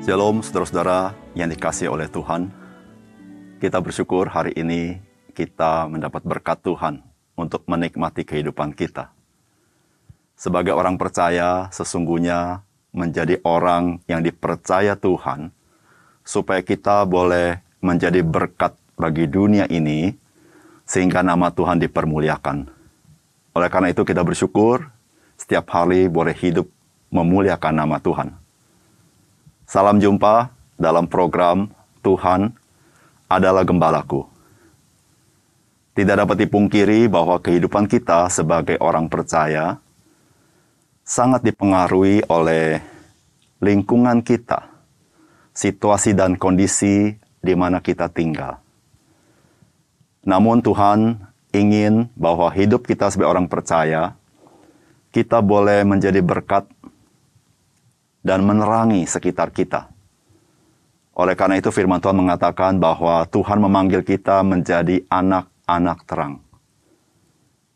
Shalom saudara-saudara yang dikasih oleh Tuhan. Kita bersyukur hari ini kita mendapat berkat Tuhan untuk menikmati kehidupan kita. Sebagai orang percaya, sesungguhnya menjadi orang yang dipercaya Tuhan, supaya kita boleh menjadi berkat bagi dunia ini, sehingga nama Tuhan dipermuliakan. Oleh karena itu kita bersyukur setiap hari boleh hidup memuliakan nama Tuhan. Salam jumpa dalam program Tuhan adalah Gembalaku. Tidak dapat dipungkiri bahwa kehidupan kita sebagai orang percaya sangat dipengaruhi oleh lingkungan kita, situasi dan kondisi di mana kita tinggal. Namun Tuhan ingin bahwa hidup kita sebagai orang percaya, kita boleh menjadi berkat dan menerangi sekitar kita. Oleh karena itu firman Tuhan mengatakan bahwa Tuhan memanggil kita menjadi anak-anak terang.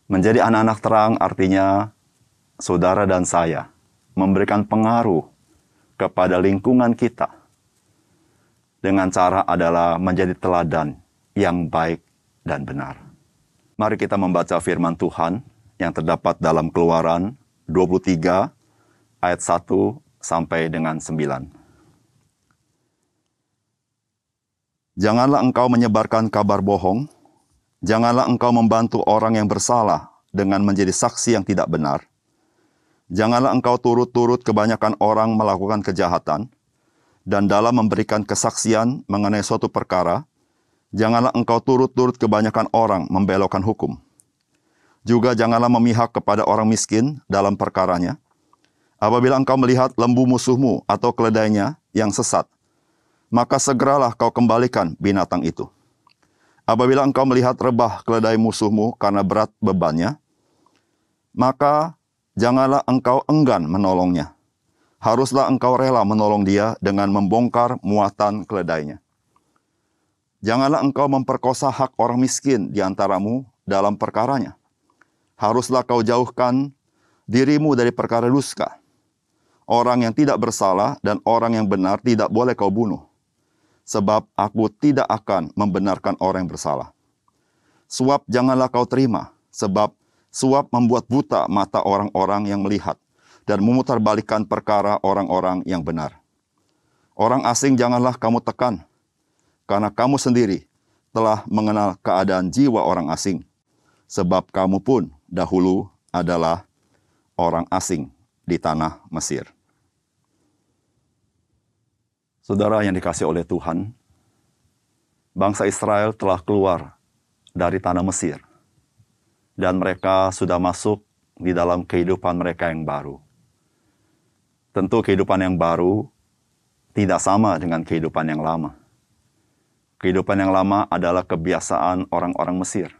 Menjadi anak-anak terang artinya saudara dan saya memberikan pengaruh kepada lingkungan kita dengan cara adalah menjadi teladan yang baik dan benar. Mari kita membaca firman Tuhan yang terdapat dalam Keluaran 23 ayat 1 sampai dengan 9. Janganlah engkau menyebarkan kabar bohong, janganlah engkau membantu orang yang bersalah dengan menjadi saksi yang tidak benar. Janganlah engkau turut-turut kebanyakan orang melakukan kejahatan, dan dalam memberikan kesaksian mengenai suatu perkara, janganlah engkau turut-turut kebanyakan orang membelokkan hukum. Juga janganlah memihak kepada orang miskin dalam perkaranya, Apabila engkau melihat lembu musuhmu atau keledainya yang sesat, maka segeralah kau kembalikan binatang itu. Apabila engkau melihat rebah keledai musuhmu karena berat bebannya, maka janganlah engkau enggan menolongnya. Haruslah engkau rela menolong dia dengan membongkar muatan keledainya. Janganlah engkau memperkosa hak orang miskin di antaramu dalam perkaranya. Haruslah kau jauhkan dirimu dari perkara dusta Orang yang tidak bersalah dan orang yang benar tidak boleh kau bunuh. Sebab aku tidak akan membenarkan orang yang bersalah. Suap janganlah kau terima, sebab suap membuat buta mata orang-orang yang melihat dan memutarbalikkan perkara orang-orang yang benar. Orang asing janganlah kamu tekan, karena kamu sendiri telah mengenal keadaan jiwa orang asing, sebab kamu pun dahulu adalah orang asing di tanah Mesir. Saudara yang dikasih oleh Tuhan, bangsa Israel telah keluar dari tanah Mesir, dan mereka sudah masuk di dalam kehidupan mereka yang baru. Tentu, kehidupan yang baru tidak sama dengan kehidupan yang lama. Kehidupan yang lama adalah kebiasaan orang-orang Mesir.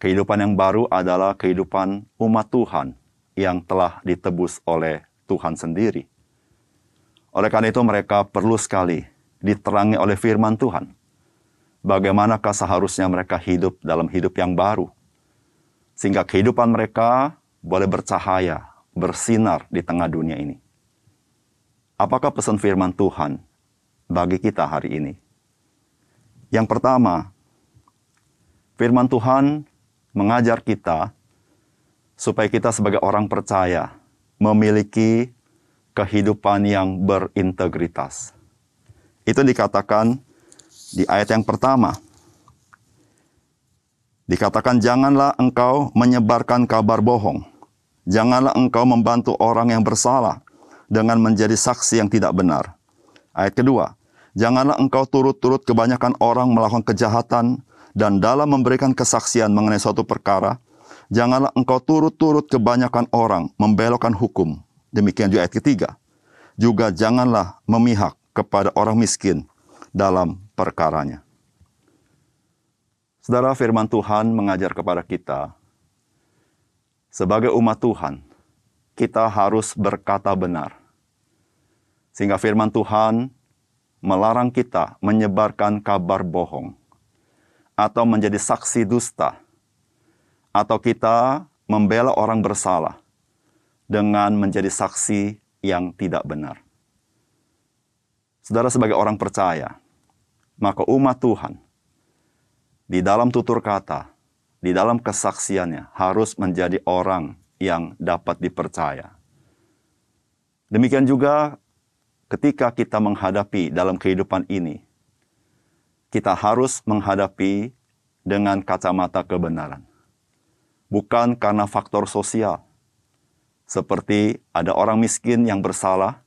Kehidupan yang baru adalah kehidupan umat Tuhan yang telah ditebus oleh Tuhan sendiri. Oleh karena itu mereka perlu sekali diterangi oleh firman Tuhan. Bagaimanakah seharusnya mereka hidup dalam hidup yang baru. Sehingga kehidupan mereka boleh bercahaya, bersinar di tengah dunia ini. Apakah pesan firman Tuhan bagi kita hari ini? Yang pertama, firman Tuhan mengajar kita supaya kita sebagai orang percaya memiliki kehidupan yang berintegritas. Itu dikatakan di ayat yang pertama. Dikatakan janganlah engkau menyebarkan kabar bohong. Janganlah engkau membantu orang yang bersalah dengan menjadi saksi yang tidak benar. Ayat kedua, janganlah engkau turut-turut kebanyakan orang melakukan kejahatan dan dalam memberikan kesaksian mengenai suatu perkara, janganlah engkau turut-turut kebanyakan orang membelokkan hukum Demikian juga ayat ketiga. Juga janganlah memihak kepada orang miskin dalam perkaranya. Saudara firman Tuhan mengajar kepada kita, sebagai umat Tuhan, kita harus berkata benar. Sehingga firman Tuhan melarang kita menyebarkan kabar bohong atau menjadi saksi dusta atau kita membela orang bersalah dengan menjadi saksi yang tidak benar. Saudara sebagai orang percaya, maka umat Tuhan di dalam tutur kata, di dalam kesaksiannya harus menjadi orang yang dapat dipercaya. Demikian juga ketika kita menghadapi dalam kehidupan ini, kita harus menghadapi dengan kacamata kebenaran. Bukan karena faktor sosial, seperti ada orang miskin yang bersalah,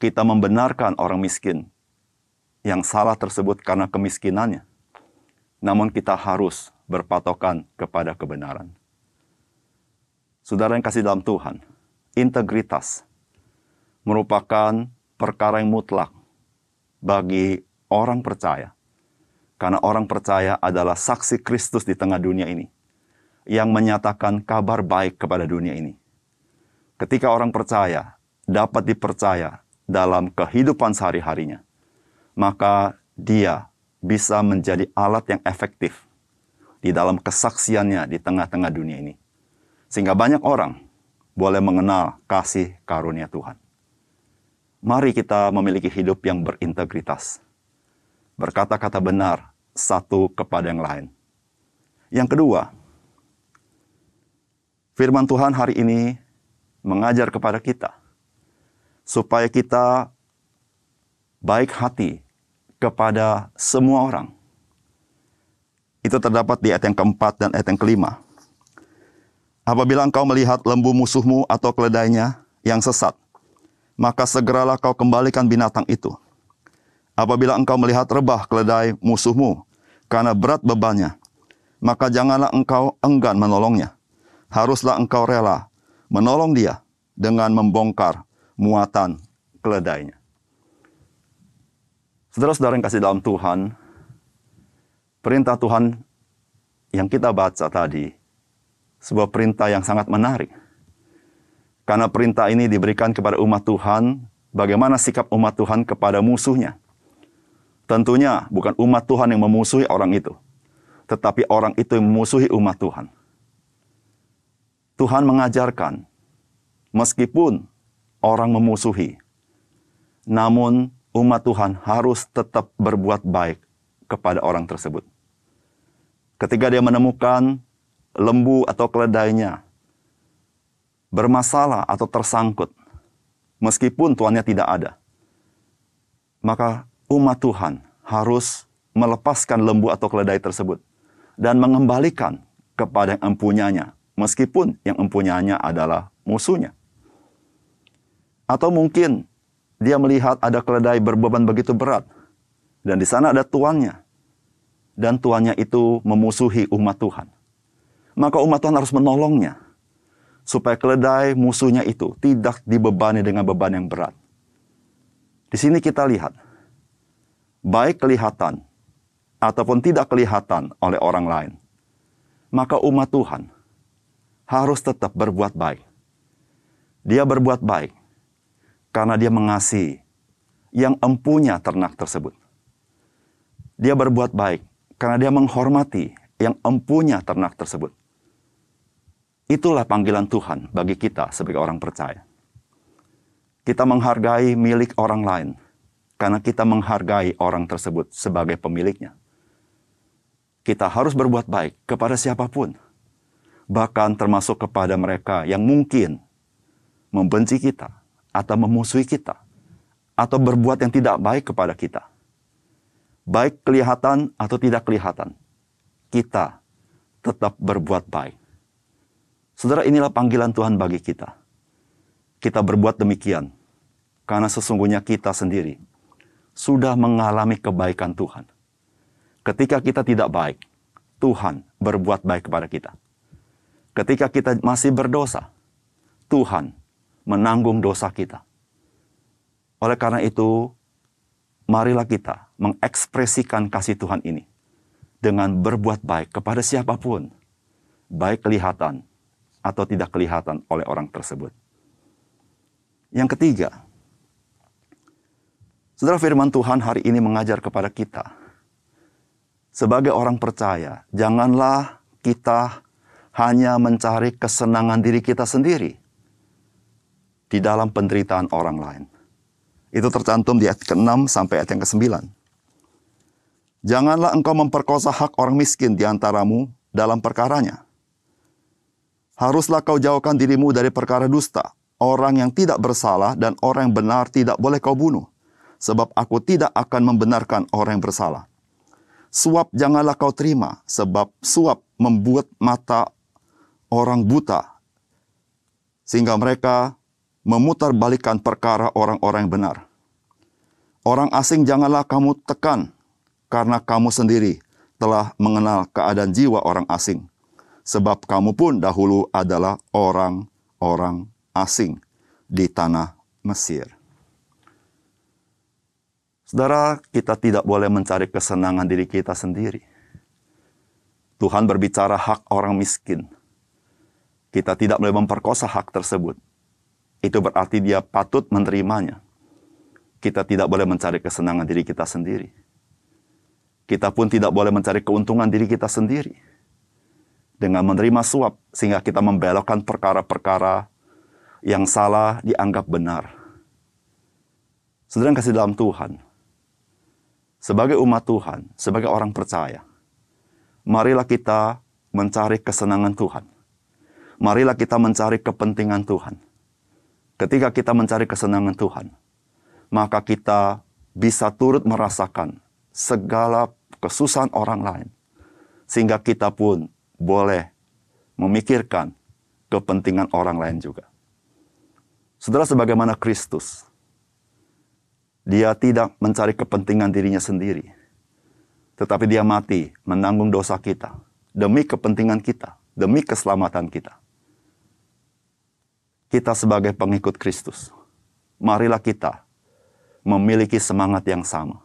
kita membenarkan orang miskin yang salah tersebut karena kemiskinannya. Namun kita harus berpatokan kepada kebenaran. Saudara yang kasih dalam Tuhan, integritas merupakan perkara yang mutlak bagi orang percaya. Karena orang percaya adalah saksi Kristus di tengah dunia ini yang menyatakan kabar baik kepada dunia ini ketika orang percaya dapat dipercaya dalam kehidupan sehari-harinya, maka dia bisa menjadi alat yang efektif di dalam kesaksiannya di tengah-tengah dunia ini. Sehingga banyak orang boleh mengenal kasih karunia Tuhan. Mari kita memiliki hidup yang berintegritas. Berkata-kata benar satu kepada yang lain. Yang kedua, firman Tuhan hari ini mengajar kepada kita supaya kita baik hati kepada semua orang. Itu terdapat di ayat yang keempat dan ayat yang kelima. Apabila engkau melihat lembu musuhmu atau keledainya yang sesat, maka segeralah kau kembalikan binatang itu. Apabila engkau melihat rebah keledai musuhmu karena berat bebannya, maka janganlah engkau enggan menolongnya. Haruslah engkau rela menolong dia dengan membongkar muatan keledainya. Saudara-saudara yang kasih dalam Tuhan, perintah Tuhan yang kita baca tadi, sebuah perintah yang sangat menarik. Karena perintah ini diberikan kepada umat Tuhan, bagaimana sikap umat Tuhan kepada musuhnya. Tentunya bukan umat Tuhan yang memusuhi orang itu, tetapi orang itu yang memusuhi umat Tuhan. Tuhan mengajarkan, meskipun orang memusuhi, namun umat Tuhan harus tetap berbuat baik kepada orang tersebut. Ketika dia menemukan lembu atau keledainya bermasalah atau tersangkut, meskipun tuannya tidak ada, maka umat Tuhan harus melepaskan lembu atau keledai tersebut dan mengembalikan kepada yang empunyanya meskipun yang empunyanya adalah musuhnya. Atau mungkin dia melihat ada keledai berbeban begitu berat dan di sana ada tuannya. Dan tuannya itu memusuhi umat Tuhan. Maka umat Tuhan harus menolongnya supaya keledai musuhnya itu tidak dibebani dengan beban yang berat. Di sini kita lihat baik kelihatan ataupun tidak kelihatan oleh orang lain. Maka umat Tuhan harus tetap berbuat baik. Dia berbuat baik karena dia mengasihi yang empunya ternak tersebut. Dia berbuat baik karena dia menghormati yang empunya ternak tersebut. Itulah panggilan Tuhan bagi kita sebagai orang percaya. Kita menghargai milik orang lain karena kita menghargai orang tersebut sebagai pemiliknya. Kita harus berbuat baik kepada siapa pun bahkan termasuk kepada mereka yang mungkin membenci kita atau memusuhi kita atau berbuat yang tidak baik kepada kita. Baik kelihatan atau tidak kelihatan, kita tetap berbuat baik. Saudara, inilah panggilan Tuhan bagi kita. Kita berbuat demikian karena sesungguhnya kita sendiri sudah mengalami kebaikan Tuhan. Ketika kita tidak baik, Tuhan berbuat baik kepada kita ketika kita masih berdosa, Tuhan menanggung dosa kita. Oleh karena itu, marilah kita mengekspresikan kasih Tuhan ini dengan berbuat baik kepada siapa pun, baik kelihatan atau tidak kelihatan oleh orang tersebut. Yang ketiga, Saudara firman Tuhan hari ini mengajar kepada kita, sebagai orang percaya, janganlah kita hanya mencari kesenangan diri kita sendiri di dalam penderitaan orang lain. Itu tercantum di ayat ke-6 sampai ayat yang ke-9. Janganlah engkau memperkosa hak orang miskin di antaramu dalam perkaranya. Haruslah kau jauhkan dirimu dari perkara dusta. Orang yang tidak bersalah dan orang yang benar tidak boleh kau bunuh. Sebab aku tidak akan membenarkan orang yang bersalah. Suap janganlah kau terima, sebab suap membuat mata orang buta. Sehingga mereka memutarbalikkan perkara orang-orang yang benar. Orang asing janganlah kamu tekan, karena kamu sendiri telah mengenal keadaan jiwa orang asing. Sebab kamu pun dahulu adalah orang-orang asing di tanah Mesir. Saudara, kita tidak boleh mencari kesenangan diri kita sendiri. Tuhan berbicara hak orang miskin. Kita tidak boleh memperkosa hak tersebut itu berarti dia patut menerimanya. Kita tidak boleh mencari kesenangan diri kita sendiri. Kita pun tidak boleh mencari keuntungan diri kita sendiri. Dengan menerima suap, sehingga kita membelokkan perkara-perkara yang salah dianggap benar. Yang kasih dalam Tuhan, sebagai umat Tuhan, sebagai orang percaya, marilah kita mencari kesenangan Tuhan. Marilah kita mencari kepentingan Tuhan Ketika kita mencari kesenangan Tuhan, maka kita bisa turut merasakan segala kesusahan orang lain, sehingga kita pun boleh memikirkan kepentingan orang lain juga. Saudara, sebagaimana Kristus, dia tidak mencari kepentingan dirinya sendiri, tetapi dia mati menanggung dosa kita demi kepentingan kita, demi keselamatan kita kita sebagai pengikut Kristus, marilah kita memiliki semangat yang sama.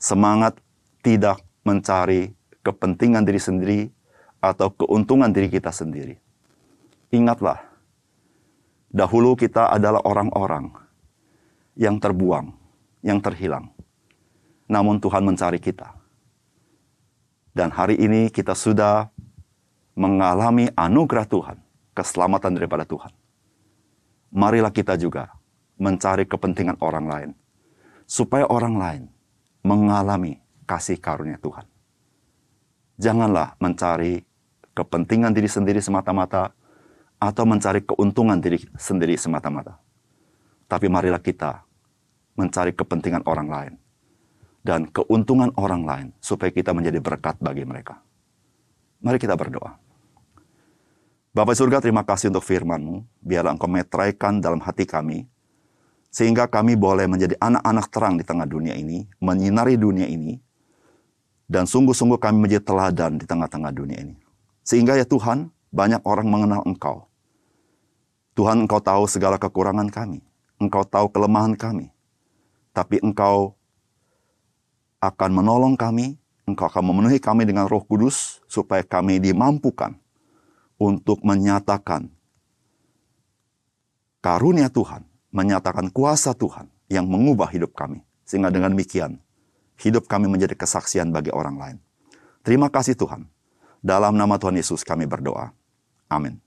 Semangat tidak mencari kepentingan diri sendiri atau keuntungan diri kita sendiri. Ingatlah, dahulu kita adalah orang-orang yang terbuang, yang terhilang. Namun Tuhan mencari kita. Dan hari ini kita sudah mengalami anugerah Tuhan, keselamatan daripada Tuhan marilah kita juga mencari kepentingan orang lain, supaya orang lain mengalami kasih karunia Tuhan. Janganlah mencari kepentingan diri sendiri semata-mata atau mencari keuntungan diri sendiri semata-mata. Tapi marilah kita mencari kepentingan orang lain dan keuntungan orang lain supaya kita menjadi berkat bagi mereka. Mari kita berdoa. Bapak surga terima kasih untuk firman-Mu. Biarlah Engkau metraikan dalam hati kami. Sehingga kami boleh menjadi anak-anak terang di tengah dunia ini. Menyinari dunia ini. Dan sungguh-sungguh kami menjadi teladan di tengah-tengah dunia ini. Sehingga ya Tuhan, banyak orang mengenal Engkau. Tuhan Engkau tahu segala kekurangan kami. Engkau tahu kelemahan kami. Tapi Engkau akan menolong kami. Engkau akan memenuhi kami dengan roh kudus. Supaya kami dimampukan untuk menyatakan karunia Tuhan, menyatakan kuasa Tuhan yang mengubah hidup kami. Sehingga dengan demikian, hidup kami menjadi kesaksian bagi orang lain. Terima kasih Tuhan. Dalam nama Tuhan Yesus kami berdoa. Amin.